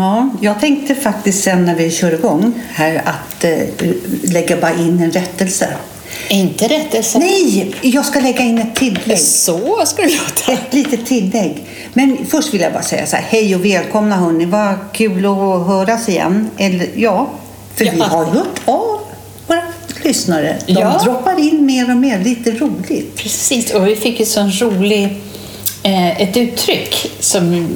Ja, jag tänkte faktiskt sen när vi kör igång här att eh, lägga bara in en rättelse. Inte rättelse. Nej, jag ska lägga in ett tillägg. Så ska det låta. Ett litet tillägg. Men först vill jag bara säga så här, hej och välkomna hörni. Vad kul att höras igen. Eller ja, för Ja. vi har hört av våra lyssnare. De Ja. droppar in mer och mer, lite roligt. Precis, och vi fick ett sån rolig ett uttryck som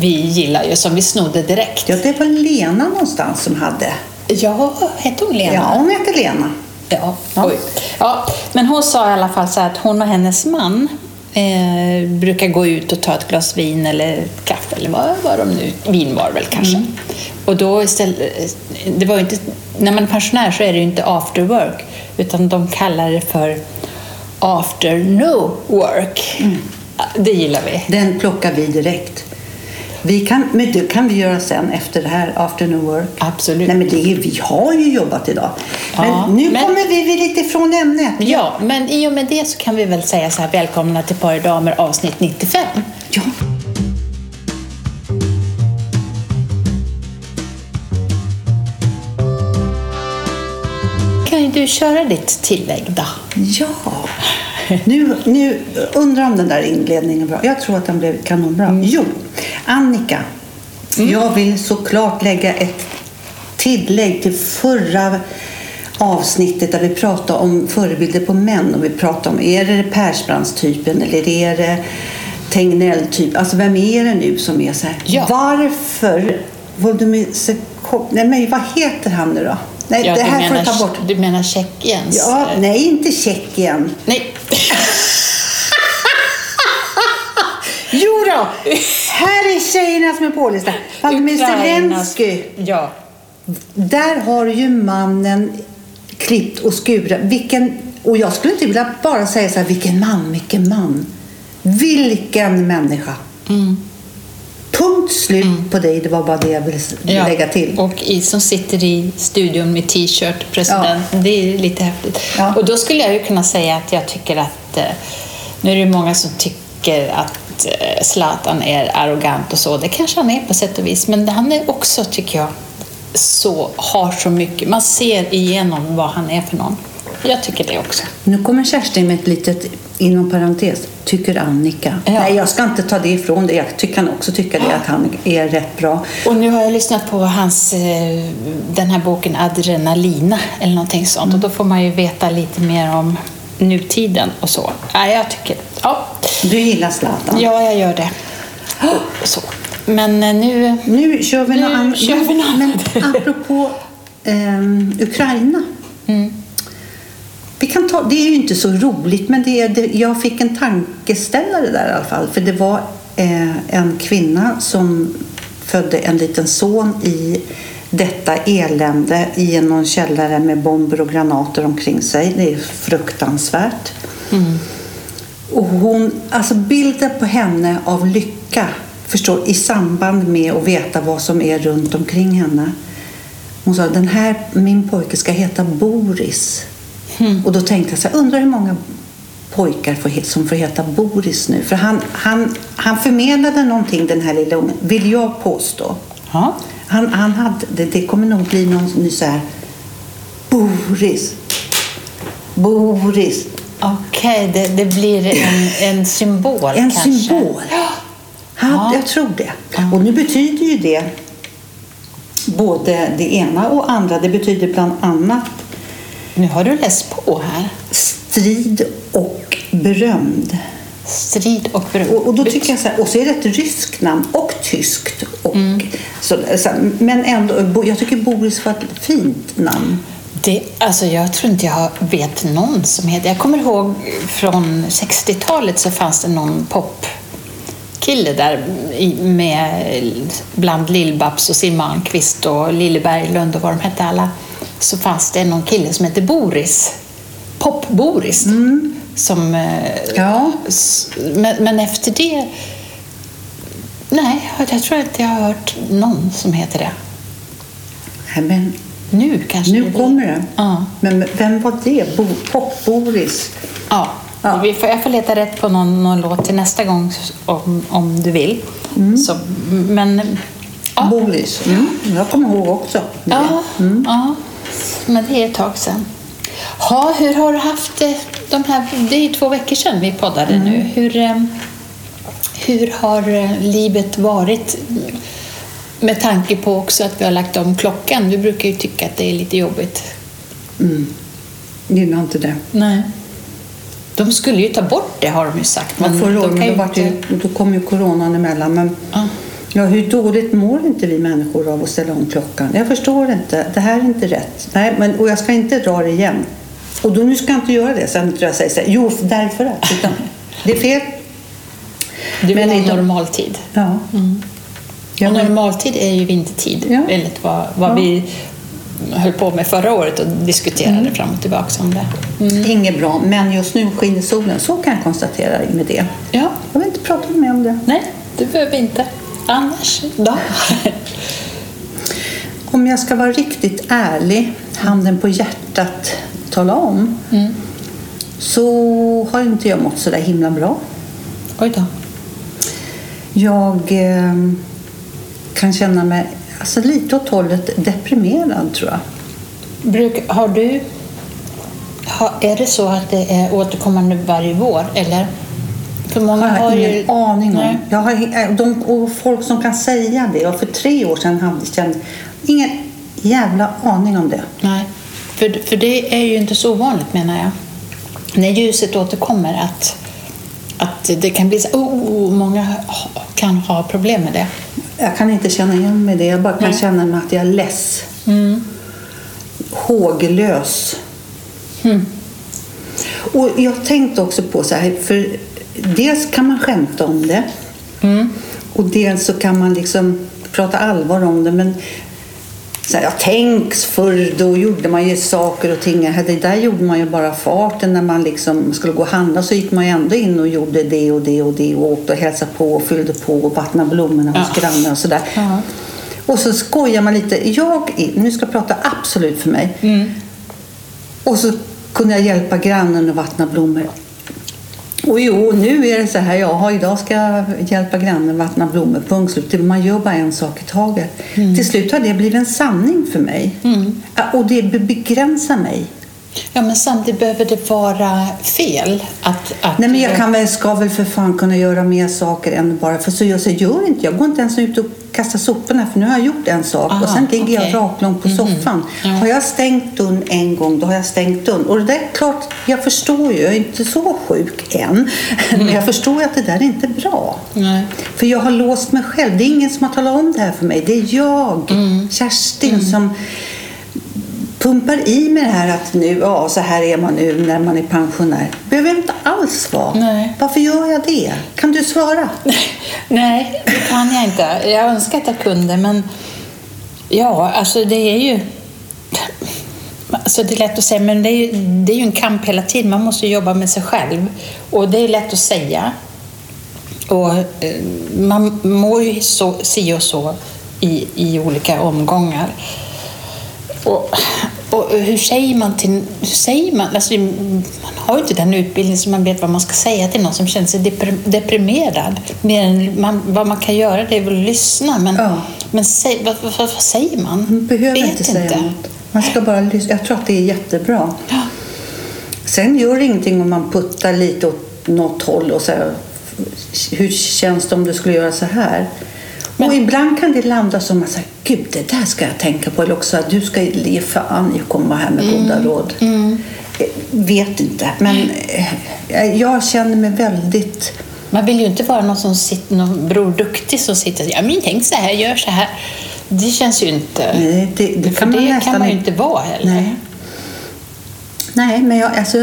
vi gillar ju, som vi snodde direkt. Ja, det var Lena någonstans som hade. Ja, hette hon Lena? Ja, hon heter Lena. Ja, Ja. Ja. Men hon sa i alla fall så här att hon och hennes man eh, brukar gå ut och ta ett glas vin eller kaffe eller vad var de nu? Vin var väl kanske. Och då istället, det var inte, när man är pensionär så är det ju inte after work utan de kallar det för after no work. Ja, Det gillar vi. Den plockar vi direkt. Vi kan, men det kan vi göra sen efter det här afternoon work. Absolut. Nej, men det vi har ju jobbat idag. Men Ja, nu men- kommer vi lite ifrån ämnet. Ja, men i och med det så kan vi väl säga så här, välkomna till Par damer avsnitt 95. Ja. Kan ju du köra ditt tillägg då? Ja. Nu, nu undrar om den där inledningen är bra. Jag tror att den blev kanonbra. Mm. Jo, Annika. Jag vill såklart lägga ett tillägg till förra avsnittet där vi pratade om förebilder på män. Och vi pratade om, är det Persbrandts-typen eller är det Tegnell-typ? Alltså vem är det nu som är så här? Ja. Varför? Nej, men vad heter han nu då? Nej, Ja, det här får menar, du ta bort. Du menar Tjeckiens? Ja, nej, inte Tjeckien. Nej. Jo då! Här är tjejerna som är pålästa. Vladimir Ukrainas- Zelensky. Ja. Där har ju mannen klippt och skurat. Vilken, och jag skulle inte vilja bara säga så här, vilken man, vilken man. Vilken människa. Punkt slut på dig. Det var bara det jag ville Ja. lägga till. Och i, som sitter i studion med t-shirt, presidenten. Det är lite häftigt. Ja. Och då skulle jag ju kunna säga att jag tycker att... eh, Nu är det många som tycker att eh, Zlatan är arrogant och så. Det kanske han är på sätt och vis. Men han är också, tycker jag, så, har så mycket. Man ser igenom vad han är för någon. Jag tycker det också. Nu kommer Kerstin med ett litet inom parentes. Tycker Annika. Ja. Nej, jag ska inte ta det ifrån dig. Jag kan också tycka det att han är rätt bra. Och nu har jag lyssnat på hans, eh, den här boken Adrenalina eller någonting sånt. Och då får man ju veta lite mer om nutiden och så. Ja, jag tycker... Ja, Du gillar Zlatan. ja jag gör det. Och så. Men eh, nu... Nu kör vi något annat. Men apropå ehm, Ukraina. Mm. Vi kan ta, det är ju inte så roligt, men det är, det, jag fick en tankeställare där i alla fall. För det var eh, en kvinna som födde en liten son i detta elände i någon källare med bomber och granater omkring sig. Det är fruktansvärt. Och hon, alltså bilden på henne av lycka förstår, i samband med att veta vad som är runt omkring henne. Hon sa den här, min pojke ska heta Boris. Och då tänkte jag så här, undrar hur många pojkar får, som får heta Boris nu. För han, han, han förmedlade någonting den här lilla ungen, vill jag påstå. Ja. Han, han hade, det, det kommer nog bli någon ny så här Boris. Boris. Okej, det, det blir en, en symbol En kanske. symbol. Han, Ja. Jag tror det. Och nu betyder ju det både det ena och andra. Det betyder bland annat Nu har du läst på här. strid och berömd. Strid och beröm. Och, och då tycker jag så här, och så är det ett ryskt namn och tyskt. Och, Mm. så, så, men ändå, jag tycker Boris var ett fint namn. Det, alltså jag tror inte jag vet någon som heter... Jag kommer ihåg från 60-talet så fanns det någon popkille där med bland Lill-Babs och Siw Malmkvist och Lille Berglund och vad de hette alla. Så fanns det någon kille som hette Boris. Pop-Boris. Som, eh, Ja. men, men efter det... Nej, jag tror inte jag har hört någon som heter det. Nej, men Nu kanske nu det kommer det. Ja. Men vem var det? Bo, Pop-Boris? Ja, Ja. Vi får, jag får leta rätt på någon, någon låt till nästa gång om, om du vill. Så, men ja, Ja. Bolis. Mm. Jag kommer ihåg också. det. Ja, ja, men det är ett tag sedan. Ha, hur har du haft det? De här, det är ju två veckor sedan vi poddade nu. Hur, eh, hur har eh, livet varit med tanke på också att vi har lagt om klockan? Du brukar ju tycka att det är lite jobbigt. Gillar inte det. Nej. De skulle ju ta bort det har de ju sagt. Men förra de året kan då, ju- då kom ju coronan emellan. Men Ja. Ja, hur dåligt mår inte vi människor av att ställa om klockan? Jag förstår inte. Det här är inte rätt. Nej, men, och jag ska inte dra det igen. Och då, nu ska jag inte göra det. Sen tror jag säger så här, jo, därför att. Utan, det är fel. Du vill Men ha idag- normaltid. Ja. Ja, och normaltid är ju vintertid, Ja. enligt vad, vad Ja. vi höll på med förra året och diskuterade Mm. fram och tillbaka om det. Inget bra, men just nu skiner solen. Så kan jag konstatera med det. Ja, Jag vill inte prata mer om det. nej, du behöver inte. Annars då? Om jag ska vara riktigt ärlig, handen på hjärtat, tala om, så har inte jag mått så där himla bra. Oj då. Jag eh, kan känna mig alltså, lite åt hållet deprimerad, tror jag. Bruk, har du... Har, är det så att det är återkommande varje vår, eller? Många har har ingen ju... aning om. Nej. Jag har, eh, de, och folk som kan säga det, och för tre år sedan hade jag ingen jävla aning om det. Nej, för, för det är ju inte så ovanligt menar jag. När ljuset återkommer att, att det kan bli så oh, många ha- kan ha problem med det. Jag kan inte känna igen mig i det. Jag bara kan Nej. känna mig att jag är less. Mm. Håglös. Mm. Och jag tänkte också på så här, för dels kan man skämta om det Mm. och dels så kan man liksom prata allvar om det. Men så här, ja, tänk förr, då gjorde man ju saker och ting. Det där gjorde man ju bara farten när man liksom skulle gå och handla så gick man ju ändå in och gjorde det och det och det och åkte och hälsade på och fyllde på och vattnade blommorna hos Ja. grannen och sådär. Ja. Och så skojar man lite. Jag, nu ska jag prata absolut för mig. Mm. Och så kunde jag hjälpa grannen att vattna blommor. Och jo, nu är det så här, jaha, idag ska jag hjälpa grannen vattna blommor. Punkt slut. Man gör bara en sak i taget. Till slut har det blivit en sanning för mig. Ja, Och det be- begränsar mig. Ja, men samtidigt behöver det vara fel att... att Nej, men jag kan väl, ska väl för fan kunna göra mer saker än bara... För så jag, så gör inte. Jag går inte ens ut och kastar soporna för nu har jag gjort en sak och Aha, sen ligger okej. jag raklång på soffan. Ja. Har jag stängt dörren en gång, då har jag stängt dörren. Och det där är klart, jag förstår ju, jag är inte så sjuk än, men jag förstår ju att det där är inte bra. Nej. För jag har låst mig själv. Det är ingen som har talat om det här för mig. Det är jag, Mm. Kerstin, som pumpar i mig det här att nu, ja, så här är man nu när man är pensionär. behöver inte alls vara. Nej. Varför gör jag det? Kan du svara? Nej, det kan jag inte. Jag önskar att jag kunde, men ja, alltså det är ju... Alltså det är lätt att säga, men det är, ju, det är ju en kamp hela tiden. Man måste jobba med sig själv. Och det är lätt att säga. Och eh, man mår ju så, si och så i, i olika omgångar. Och, och hur säger man till... Hur säger man? Alltså, man har ju inte den utbildningen så man vet vad man ska säga till någon som känner sig deprim- deprimerad. Mer än man, vad man kan göra det är väl att lyssna. Men, Ja. men säg, vad, vad, vad säger man? Man behöver vet inte säga något. Man ska bara lyssna. Jag tror att det är jättebra. Ja. Sen gör det ingenting om man puttar lite åt något håll och så här, hur känns det om du skulle göra så här? Och ibland kan det landa som att säga, gud det där ska jag tänka på. Eller också att du ska ge fan i att komma här med goda råd. Eh, Vet inte, men eh, jag känner mig väldigt... Man vill ju inte vara någon, som sitter, någon bror duktig som sitter och säger ja, men tänk så här, gör så här. Det känns ju inte... Nej, det, det kan man det kan man ju inte vara heller. Nej. Nej, men jag, alltså,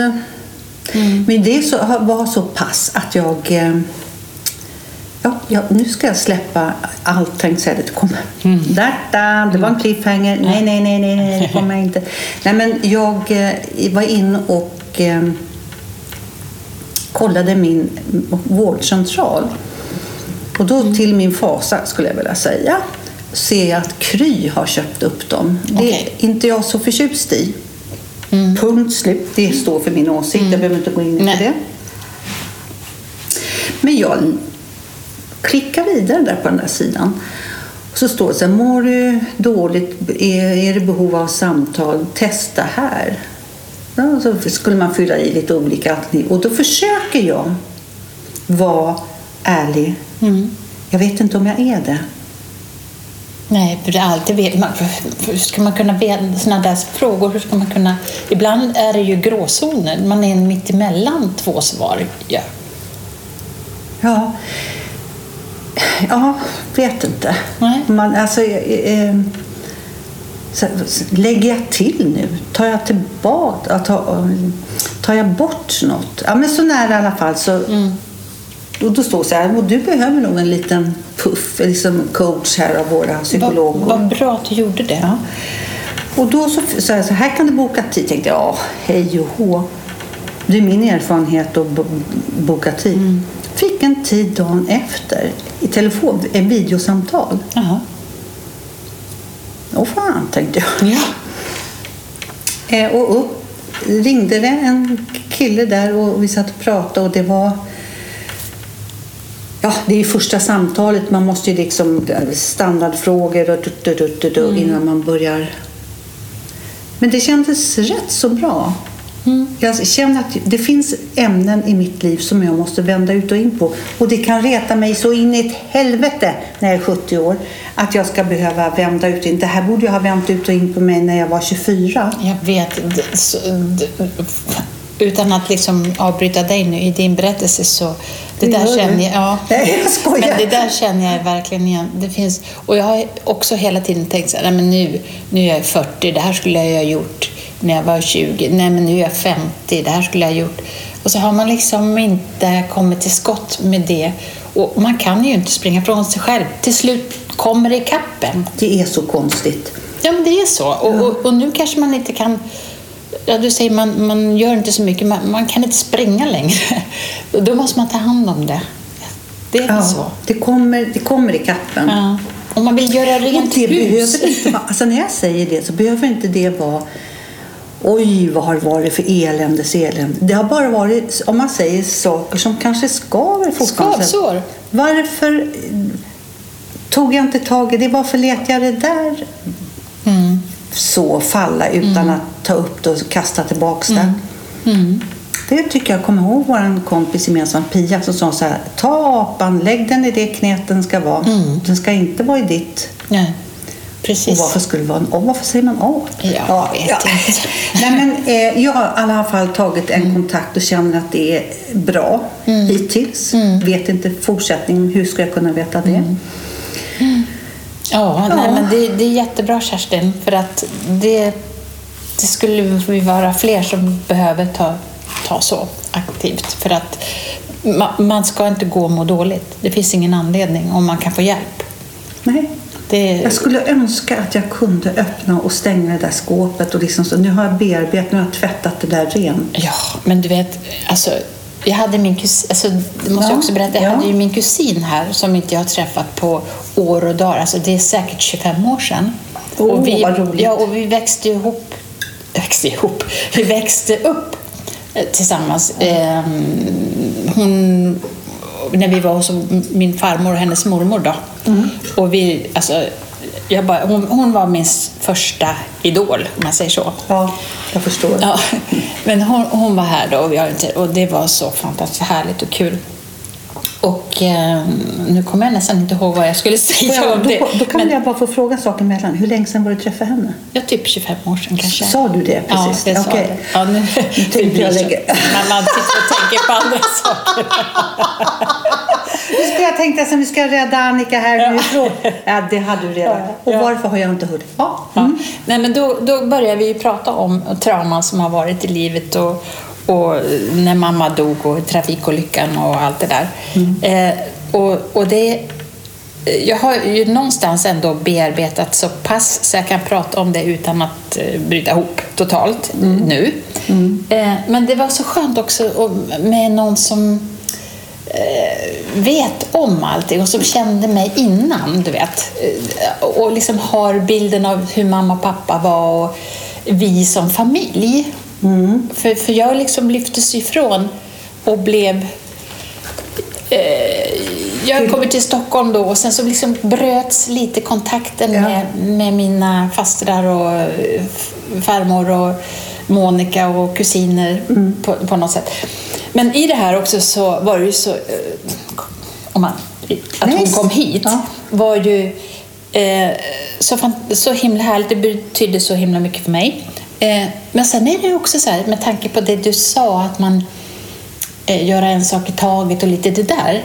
men det så, var så pass att jag... Ja, ja, nu ska jag släppa allt tänkte säga. Det kommer. Data, det var en cliffhanger. Nej, nej, nej, nej, nej, det kommer jag inte. Nej, men jag eh, var in och eh, kollade min vårdcentral. Och då till min fasa skulle jag vilja säga ser jag att Kry har köpt upp dem. Det är Okej. inte jag så förtjust i. Punkt slut. Det står för min åsikt. Jag behöver inte gå in i Nej. det. Men jag klickar vidare där på den där sidan. Och så står det så här, mår du dåligt, är, är det behov av samtal, testa här. Ja, så skulle man fylla i lite olika alternativ. Och då försöker jag vara ärlig. Mm. Jag vet inte om jag är det. Nej, för det är alltid vet man, hur ska man kunna veta sådana där frågor? Hur ska man kunna... Ibland är det ju gråzoner. Man är mitt emellan två svar. Ja. Ja, ja vet inte. Nej. Man, alltså, eh, eh, så, lägger jag till nu? Tar jag tillbaka? Tar, tar jag bort något? Ja, men så nära i alla fall. Så, Mm. och då står det så här, och du behöver nog en liten puff, liksom coach här av våra Vad, psykologer. vad bra att du gjorde det. Ja. Och då så jag så här kan du boka tid. tänkte jag, ja, hej och hå. Det är min erfarenhet att bo- boka tid. Fick en tid dagen efter i telefon, en videosamtal. Jaha. Åh fan, tänkte jag. Ja. Eh, och upp ringde det en kille där och vi satt och pratade och det var Ja, det är ju första samtalet. Man måste ju liksom eh, standardfrågor och du, du, du, du, innan man börjar. Men det kändes rätt så bra. Jag känner att det finns ämnen i mitt liv som jag måste vända ut och in på. Och det kan reta mig så in i ett helvete när jag är 70 år att jag ska behöva vända ut och in. Det här borde jag ha vänt ut och in på mig när jag var 24. Jag vet. Utan att liksom avbryta dig nu i din berättelse så... Det där känner jag... Ja. Nej, jag skojar. Men det där känner jag verkligen igen. Det finns, och jag har också hela tiden tänkt så här, nej men nu, nu är jag 40, det här skulle jag ha gjort när jag var 20. Nej men nu är jag 50, det här skulle jag ha gjort. Och så har man liksom inte kommit till skott med det. Och man kan ju inte springa från sig själv. Till slut kommer det i kappen. Det är så konstigt. Ja, men det är så. Och, och, och nu kanske man inte kan... Ja, du säger man, man gör inte så mycket, man, man kan inte springa längre. Då måste man ta hand om det. Det är väl så. det kommer, det kommer i kappen. Ja. Om man vill göra Och rent det hus. behöver inte alltså när jag säger det så behöver inte det vara Oj, vad har det varit för eländes elände. Det har bara varit, om man säger saker som kanske skaver fortfarande. Skavsår. Varför tog jag inte tag i det? Varför lät jag det där Mm. så falla utan att ta upp det och kasta tillbaka det? Mm. Det tycker jag kommer ihåg vår kompis gemensam Pia som sa så här. Ta apan, lägg den i det knät den ska vara. Mm. Den ska inte vara i ditt. Nej, Och precis. varför skulle vara en A? Varför säger man A? Jag vet inte. Nej, men, eh, jag har i alla fall tagit en kontakt och känner att det är bra hittills. Vet inte fortsättningen. Hur ska jag kunna veta det? Ja, Ja. Nej, men det, det är jättebra Kerstin, för att det, det skulle vi vara fler som behöver ta, ta så aktivt. För att ma, man ska inte gå och må dåligt. Det finns ingen anledning om man kan få hjälp. Nej. Det, Jag skulle önska att jag kunde öppna och stänga det där skåpet. Och liksom så, nu har jag bearbetat, nu har jag tvättat det där rent. Ja, men du vet, alltså, jag hade min kusin, alltså, det måste Ja, jag också berätta, jag ja. hade ju min kusin här som inte jag har träffat på år och dagar, alltså det är säkert 25 år sedan. Åh, och vi, vad roligt. Ja, och vi växte ihop, växte ihop, vi växte upp eh, tillsammans. Ehm, hon, när vi var hos min farmor och hennes mormor då. Mm. Och vi, alltså, jag bara, hon, hon var min första idol, om man säger så. Ja, jag förstår. Ja, men hon, hon var här då och, vi har inte, och det var så fantastiskt härligt och kul. Och eh, nu kommer jag nästan inte ihåg vad jag skulle säga jag, om det. då, då kan men, jag bara få fråga saker emellan. Hur länge sedan var du träffade henne? ja, typ 25 år sedan kanske. Sa du det precis? Ja, det sa Okej. jag. Ja, nu, Nu tänkte det jag lägga- Man, man sitter och tänker på andra saker. Nu ska jag tänkte att vi ska rädda Annika här nu ifrån. Ja, det hade du redan. Och Ja. varför har jag inte hört? Ja. Ja. Nej, men då, då började vi prata om trauman som har varit i livet och, och när mamma dog och trafikolyckan och allt det där. Eh, och, och det, jag har ju någonstans ändå bearbetat så pass så jag kan prata om det utan att eh, bryta ihop totalt nu. Eh, men det var så skönt också med någon som eh, vet om allting och som kände mig innan, du vet. Eh, Och liksom har bilden av hur mamma och pappa var och vi som familj. För, för jag liksom lyftes ifrån och blev eh, jag kommer till Stockholm då och sen så liksom bröts lite kontakten Ja. med, med mina fastrar och eh, farmor och Monica och kusiner Mm. på, på något sätt. Men i det här också så var det ju så, eh, om man, att hon kom hit Ja. var ju eh, så, fan- så himla härligt. Det betydde så himla mycket för mig. Eh, men sen är det också så här, med tanke på det du sa, att man eh, göra en sak i taget och lite det där.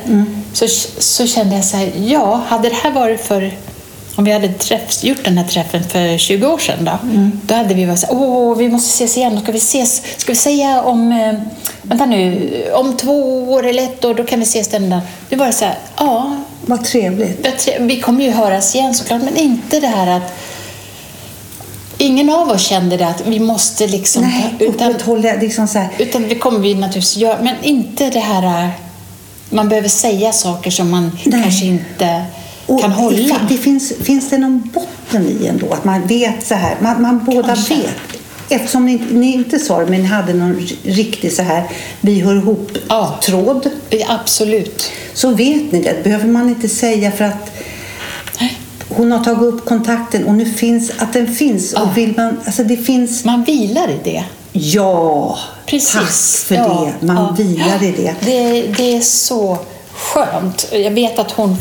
Så, så kände jag så här, ja, hade det här varit för om vi hade träffs, gjort den här träffen för 20 år sedan då, då hade vi varit så åh, vi måste ses igen, ska vi ses, ska vi säga om, eh, vänta nu, om två år eller ett år, då kan vi ses den där. Det var så här, ja, Vad trevligt. vi kommer ju höras igen såklart, men inte det här att Ingen av oss kände det att vi måste liksom... Nej, utan, liksom så här. utan det kommer vi naturligtvis göra, men inte det här... äh, Man behöver säga saker som man Nej. kanske inte Och kan hålla. Det, det finns, finns det någon botten i ändå? Att man vet så här, man, man båda Kanske. vet. Eftersom ni, ni inte sa det, men ni hade någon riktig så här, vi hör ihop Ja. tråd. Ja, Absolut. Så vet ni det. behöver man inte säga för att hon har tagit upp kontakten och nu finns att den finns. Ja. Och vill man, alltså det finns, Man vilar i det. ja, Precis. tack för Ja, det. Man ja. vilar i det. det. Det är så skönt. Jag vet att hon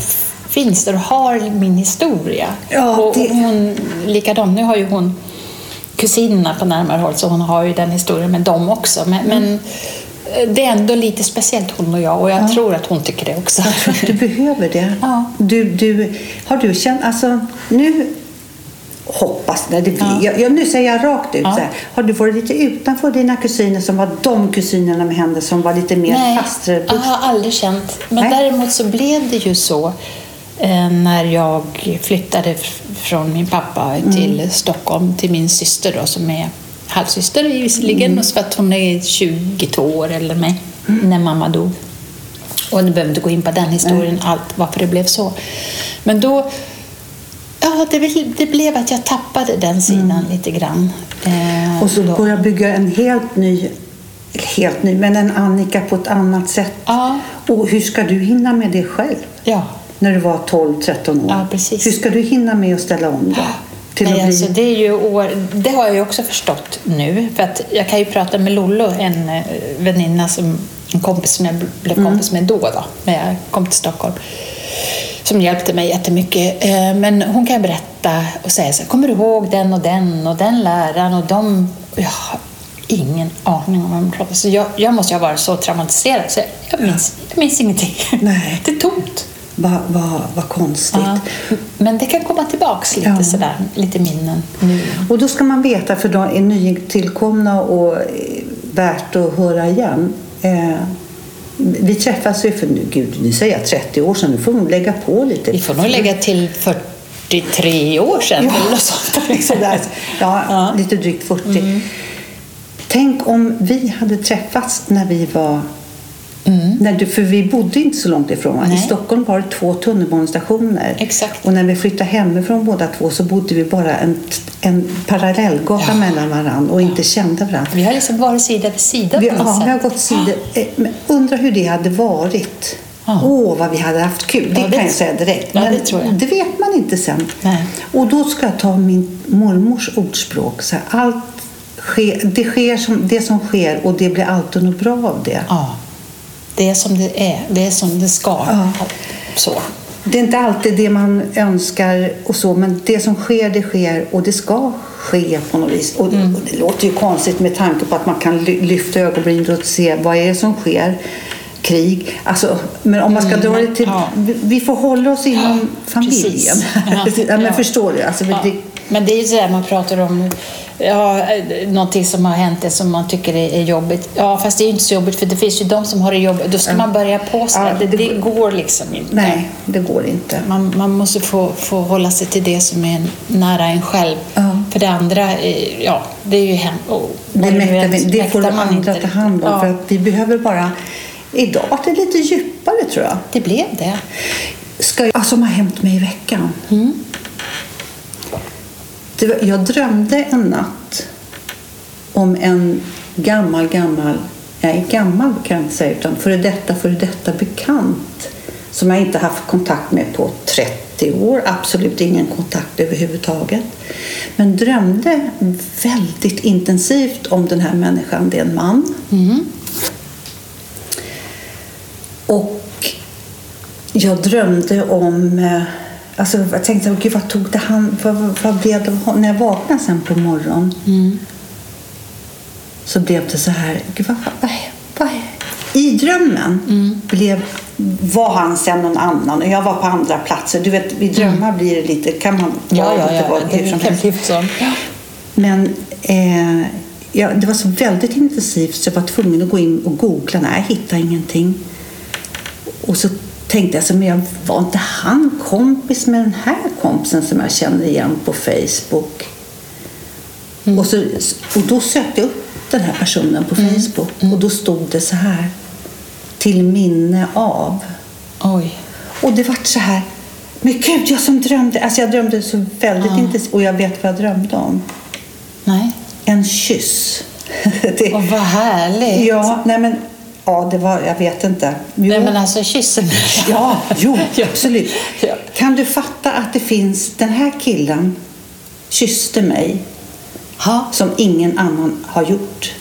finns där och har min historia. Ja, och det- hon, likadant, nu har ju hon kusinerna på närmare håll så hon har ju den historien med dem också. Men, Mm. men det är ändå lite speciellt hon och jag och jag tror att hon tycker det också. Jag tror att du behöver det. Ja. Du, du, har du känt, alltså nu hoppas, nej, det, Ja. jag, jag, nu säger jag rakt ut Ja. så här, har du varit lite utanför dina kusiner som var de kusinerna med henne som var lite mer Nej, fastrare? jag har aldrig känt. Men Nej. däremot så blev det ju så eh, när jag flyttade från min pappa Mm. till Stockholm till min syster då, som är halvsyster visserligen, Mm. för att hon är 22 år eller mig när mamma dog. Och nu behöver inte gå in på den historien, allt varför det blev så. Men då, ja, det, det blev att jag tappade den sidan lite grann. Eh, Mm. Och så då. börja bygga en helt ny, helt ny, men en Annika på ett annat sätt. Ja. Och hur ska du hinna med det själv? Ja. När du var 12-13 år? Ja, precis. Hur ska du hinna med att ställa om det? Till Nej, bli... alltså, det, är ju år, det har jag ju också förstått nu. För att jag kan ju prata med Lollo, en eh, väninna, som, en kompis som jag blev Mm. kompis med då, då, när jag kom till Stockholm. Som hjälpte mig jättemycket. Eh, Men hon kan berätta och säga så här, kommer du ihåg den och den och den läraren och de... Jag har ingen aning om vad de pratar Så jag, jag måste ju ha varit så traumatiserad så jag, jag, minns, jag minns ingenting. Nej. Det är tomt. Vad vad- vad konstigt. Ja. Men det kan komma tillbaks lite Ja. sådär, lite minnen nu. Och då ska man veta, för de är nytillkomna och värt att höra igen. Eh, vi träffas ju för, nu, gud, nu säger jag 30 år sedan, nu får vi lägga på lite. Vi får nog lägga till 43 år sedan. Ja, eller något sånt. sådär. ja, Ja. Mm. lite drygt 40. Tänk om vi hade träffats när vi var När du, för vi bodde inte så långt ifrån. va? I Mm. Stockholm var det två tunnelbanestationer. Exakt. Och när vi flyttade hemifrån båda två så bodde vi bara en, en parallellgata Ja. mellan varandra och inte kände varandra. Vi har liksom varit sida vid sida Vi, på något ja, sätt. vi har gått sidor. Eh, men Undrar hur det hade varit. Åh, Ja. vad vi hade haft kul. Det Ja, det- kan jag säga direkt. Ja, Men det tror jag. det vet man inte sen. Nej. Och då ska jag ta min mormors ordspråk. Så här, allt sker, det sker som, det som sker och det blir alltid något bra av det. Ja. Det är som det är. Det är som det ska. Ja. Så. Det är inte alltid det man önskar och så, men det som sker, det sker och det ska ske på något vis. Och, Mm. det låter ju konstigt med tanke på att man kan ly- lyfta ögonbrynen och se vad är det som sker. Krig. Alltså, men om man ska dra det till... Ja. vi- får hålla oss inom familjen. Precis. Ja, men Ja. förstår du? Alltså, Ja. det, Men det är ju sådär man pratar om ja, någonting som har hänt det som man tycker är jobbigt. Ja, fast det är ju inte så jobbigt för det finns ju de som har det jobbigt. Då ska man börja på sig. Ja, det, det- det går liksom inte. nej, det går inte. Man, man måste få, få hålla sig till det som är nära en själv. Ja. För det andra, ja, det är ju hem, oh, Det, mäktar vi, det får man andra inte ta hand om. Ja, För att vi behöver bara... Idag var det lite djupare tror jag. det blev det. Ska jag, alltså, som har hänt mig i veckan. Det var, jag drömde en natt om en gammal, gammal, nej gammal kan jag inte säga, utan före detta, före detta bekant som jag inte haft kontakt med på 30 år. Absolut ingen kontakt överhuvudtaget. Men drömde väldigt intensivt om den här människan. Det är en man. Och jag drömde om... Alltså jag tänkte, gud vad tog det han... Vad, vad, blev det När jag vaknade sen på morgonen så blev det så här... Gud, vad, vad, vad, I drömmen blev, var han sen någon annan och jag var på andra platser. Du vet, vid drömmar blir det lite... kan man Ja, vara ja, lite ja. hur som helst. Ja. Men eh, ja, det var så väldigt intensivt så jag var tvungen att gå in och googla. Nej, jag hittade ingenting. Och så tänkte jag, så, men jag var inte han kompis med den här kompisen som jag känner igen på Facebook? Och, så, och då sökte jag upp den här personen på Facebook och då stod det så här. Till minne av. Oj. Och det vart så här. Men gud, jag som drömde. Alltså jag drömde så väldigt intensivt. Och jag vet vad jag drömde om. Nej. En kyss. det, Och vad härligt. ja, nej men, ja, det var, jag vet inte. Jo, Nej, men alltså kyssen. ja, jo, absolut. Ja. Kan du fatta att det finns, den här killen kysste mig Ja. som ingen annan har gjort.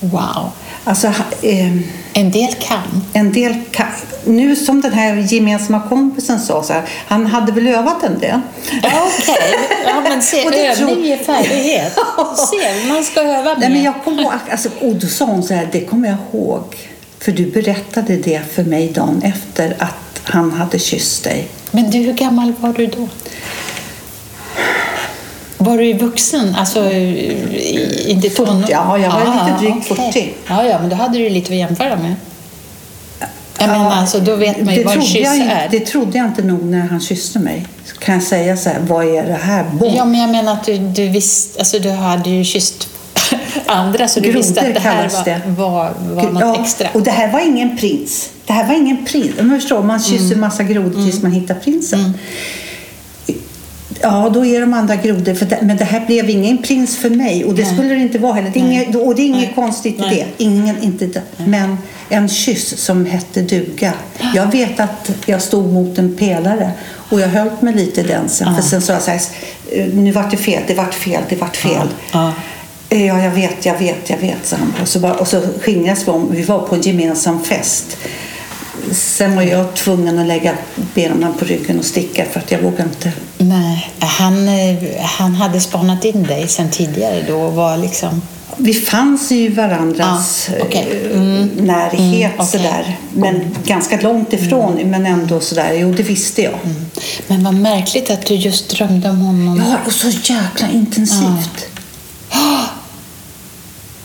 Wow. Alltså, ha- ehm, En del kan. en del kan, nu som den här gemensamma kompisen sa, så här, han hade väl övat en del. Ja, okej. Ja, men se, Och det övning ger färdighet. Se, man ska öva mer. Nej, men jag kommer ihåg, alltså, sa hon så här, det kommer jag ihåg. För du berättade det för mig dagen efter att han hade kysst dig. Men du, hur gammal var du då? Var du vuxen? Alltså, inte tonår? ja, jag var lite drygt okej. 40. Ja, ja, men då hade du lite att jämföra med. Jag menar, alltså, då vet man ju vad en kyss jag, är. Det trodde jag inte nog när han kysste mig. Kan jag säga så här, vad är det här? Bom. Ja, men jag menar att du, du visste, alltså du hade ju kysst andra så du Grodor visste att det här var, det. var, var något ja, extra. Och det här var ingen prins. Det här var ingen prins. Man förstår, man kysser Mm. massa grodor tills man hittar prinsen. Ja, då är de andra grodor. För det, men det här blev ingen prins för mig. Och det Nej. skulle det inte vara heller. Det inget, och det är inget Nej. konstigt i det. Ingen, inte det. Men en kyss som hette duga. Jag vet att jag stod mot en pelare och jag höll mig lite i den sen. För sen sa jag så här, nu vart det fel, det vart fel, det vart fel. Ja. Eh, Ja, jag vet, jag vet, jag vet, sa han. Och så, bara, och så skingrades vi om. Vi var på en gemensam fest. Sen var jag tvungen att lägga benen på ryggen och sticka för att jag vågade inte. Nej, han, eh, han hade spanat in dig sen tidigare då och var liksom... Vi fanns i varandras Ah, okej. eh, närhet Mm, okej. sådär. Men ganska långt ifrån, men ändå sådär. Jo, det visste jag. Men vad märkligt att du just drömde om honom. Ja, och så jäkla intensivt.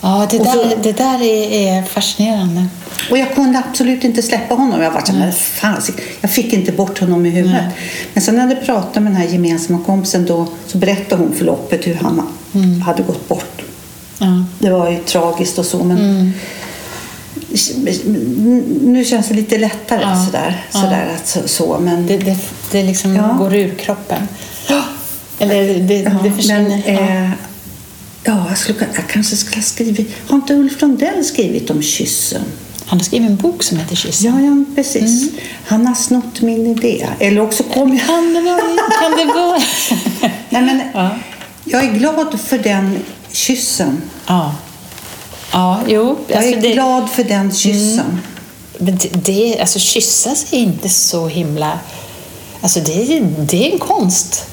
Ja, det Och så- där, det där är, är fascinerande. Och jag kunde absolut inte släppa honom. Jag, var så, men fan, jag fick inte bort honom i huvudet. Men sen när jag pratat med den här gemensamma kompisen då, så berättade hon förloppet hur han hade gått bort. Ja. Det var ju tragiskt och så, men nu känns det lite lättare Ja. sådär. Ja. sådär att, så, så, men, Det, det, det liksom Ja. går ur kroppen. Eller det, ja, det försvinner. men, ja. eh, ja, jag, skulle, jag kanske skulle ha skrivit... Har inte Ulf Lundell skrivit om kyssen? Han har skrivit en bok som heter Kyssen. Ja, ja precis. Han har snott min idé. Eller också kom jag... Kan det vara? Kan det vara? Nej, men, Ja. Jag är glad för den kyssen. ja. Ja, jo. Jag Alltså är det, glad för den kyssen. men det, det, alltså kyssas är inte så himla... Alltså det, är- det är en konst.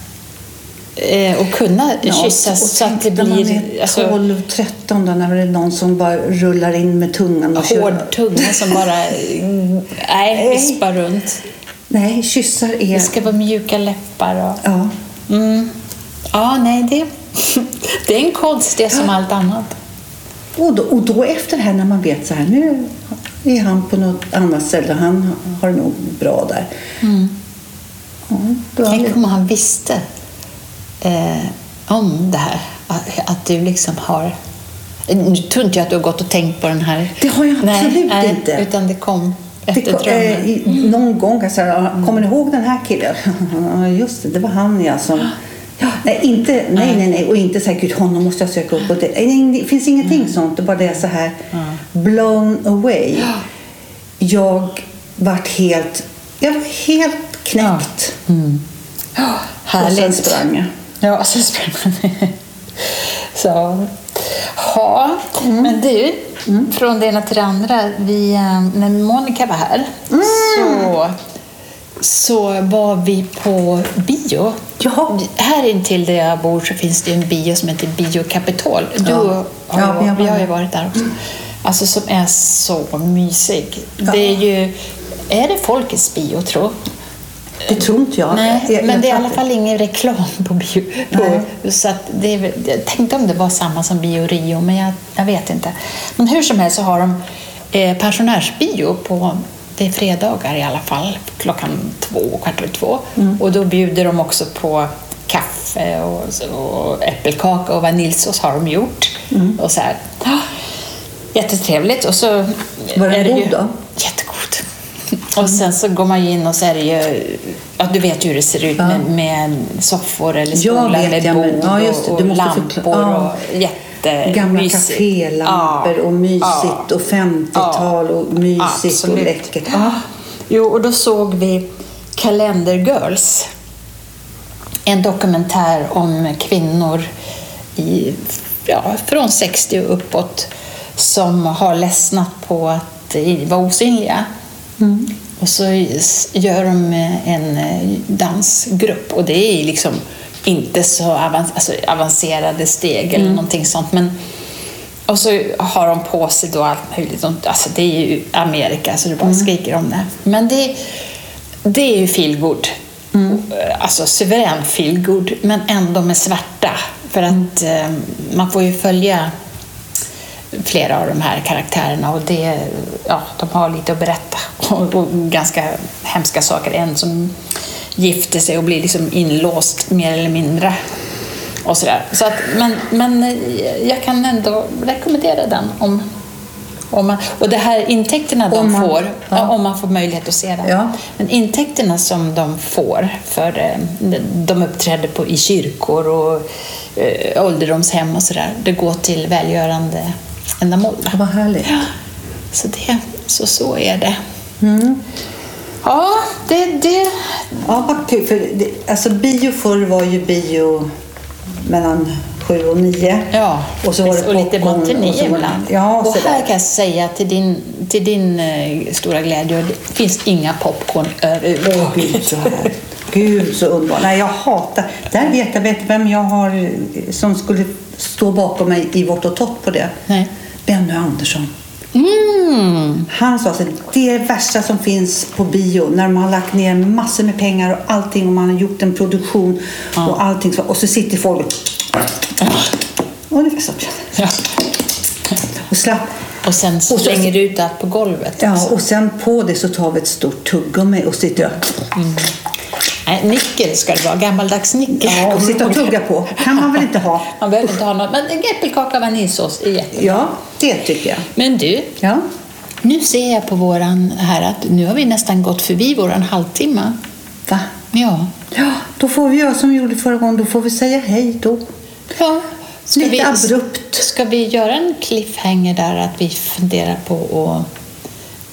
Eh, att kunna kyssas och så att det när man blir... är Alltså, 12, 13 då, när det är någon som bara rullar in med tungan och kör. hård tunga som bara mm, nej, vispar runt. Nej, kyssar är... Det ska vara mjuka läppar och... Ja. Mm. Ja, nej, det, det är en konst det som allt annat. Och, då, och då efter det här när man vet så här, nu är han på något annat ställe, han har det nog bra där. Ja, då har Tänk om han visste eh, om det här. Att, att du liksom har... Nu tror inte jag att du har gått och tänkt på den här. Det har jag absolut inte. Utan det kom Det, efter ko- eh, drömmen. i- någon gång, alltså, kommer ni ihåg den här killen? Ja, Just det, det var han ja som... Ja, nej, inte, nej, nej, nej, och inte gud honom måste jag söka upp. Och det, nej, det finns ingenting sånt, det bara det är så här blown away. Jag vart helt Jag var helt knäckt. Ja, Och sen härligt. sprang jag. Ja, så man. Så. Ja, Mm. men du, från det ena till det andra. Vi, eh, när Monica var här Mm. så, så var vi på bio. Jaha. Här intill där jag bor så finns det en bio som heter Bio Capitol. Du Ja. har, Ja, vi har vi har ju varit. där också. Alltså som är så mysig. Det är ju... Är det Folkets bio, tror Det tror inte jag. Nej, jag, men jag det är i alla fall ingen reklam på bio. På, så det är, jag tänkte om det var samma som Bio Rio, men jag, jag vet inte. Men hur som helst så har de eh, pensionärsbio på det är fredagar i alla fall, klockan två, kvart över två. Och då bjuder de också på kaffe och, och äppelkaka och vaniljsås har de gjort. Och så här. Jättetrevligt. Och så Var den god då? Jättegod. Och sen så går man ju in och så är det ju, ja du vet ju hur det ser ut med, med soffor eller Ja, stolar vet med jag, bord men- ja, just det, och, lampor. Ja. och jättemysigt. Gamla kafélampor Ja, och mysigt ja, och 50-tal och mysigt absolut. och läckert. Ja. Jo, och då såg vi Calendar Girls. En dokumentär om kvinnor i, ja, från 60 och uppåt som har ledsnat på att vara osynliga. Och så gör de en eh, dansgrupp och det är liksom inte så alltså avancerade steg eller någonting sånt. Men, och så har de på sig då allt möjligt. Alltså det är ju Amerika så det bara skriker om det. Men det, det är ju feelgood. Alltså suverän feelgood, men ändå med svärta. För att eh, man får ju följa flera av de här karaktärerna och det, ja, de har lite att berätta. Och, och ganska hemska saker. En som gifter sig och blir liksom inlåst mer eller mindre. Och sådär. Så att, men, men eh, jag kan ändå rekommendera den om om man, och det här intäkterna de Om man- får, ja. ja. om man får möjlighet att se den. Ja. Men intäkterna som de får, för eh, de uppträder på, i kyrkor och eh, ålderdomshem och sådär, det går till välgörande ändamål. Vad härligt. Så, det, så, så är det. Mm. Ja, det, det, Ja. För det, alltså bio förr var ju bio mellan sju och nio. ja. Och så var det och lite matiné ibland. Ja, och här kan jag säga till din, till din eh, stora glädje, det finns inga popcorn överhuvudtaget. härligt. Gud så underbart. Nej, jag hatar... Där vet jag vet vem jag har som skulle stå bakom mig i vårt och tott på det. Nej. Benny Andersson. Mm. Han sa att det är det värsta som finns på bio när man har lagt ner massor med pengar och allting och man har gjort en produktion och allting och så sitter folk ungefär så. Ja. Och slapp. Och sen så- slänger du ut allt på golvet. Ja, och sen på det så tar vi ett stort tuggummi och sitter och, Nej, nickel ska det vara. Gammaldags nickel. ja, och, sitter och tugga på. kan man väl inte ha? Man behöver inte ha något. Men en äppelkaka och vaniljsås är jättebra. Ja, det tycker jag. Men du, Ja. nu ser jag på våran här att nu har vi nästan gått förbi våran halvtimme. Va? Ja. Ja, då får vi göra som vi gjorde förra gången. Då får vi säga hej då. ja. Ska Lite vi, abrupt. Ska vi göra en cliffhanger där att vi funderar på att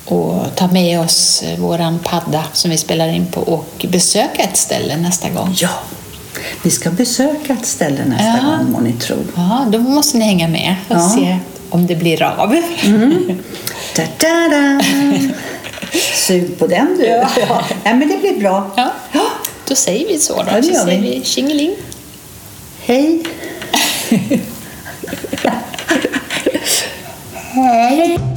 och ta med oss eh, våran padda som vi spelar in på och besöka ett ställe nästa gång. Ja, vi ska besöka ett ställe nästa ja. gång må ni tro. Ja, då måste ni hänga med och ja. se om det blir av. Mm. Da, da, da. Sug på den du! Ja. ja. Nej, men det blir bra. Ja. Då säger vi så då. Ja, så säger vi tjingeling. Hej! Hej!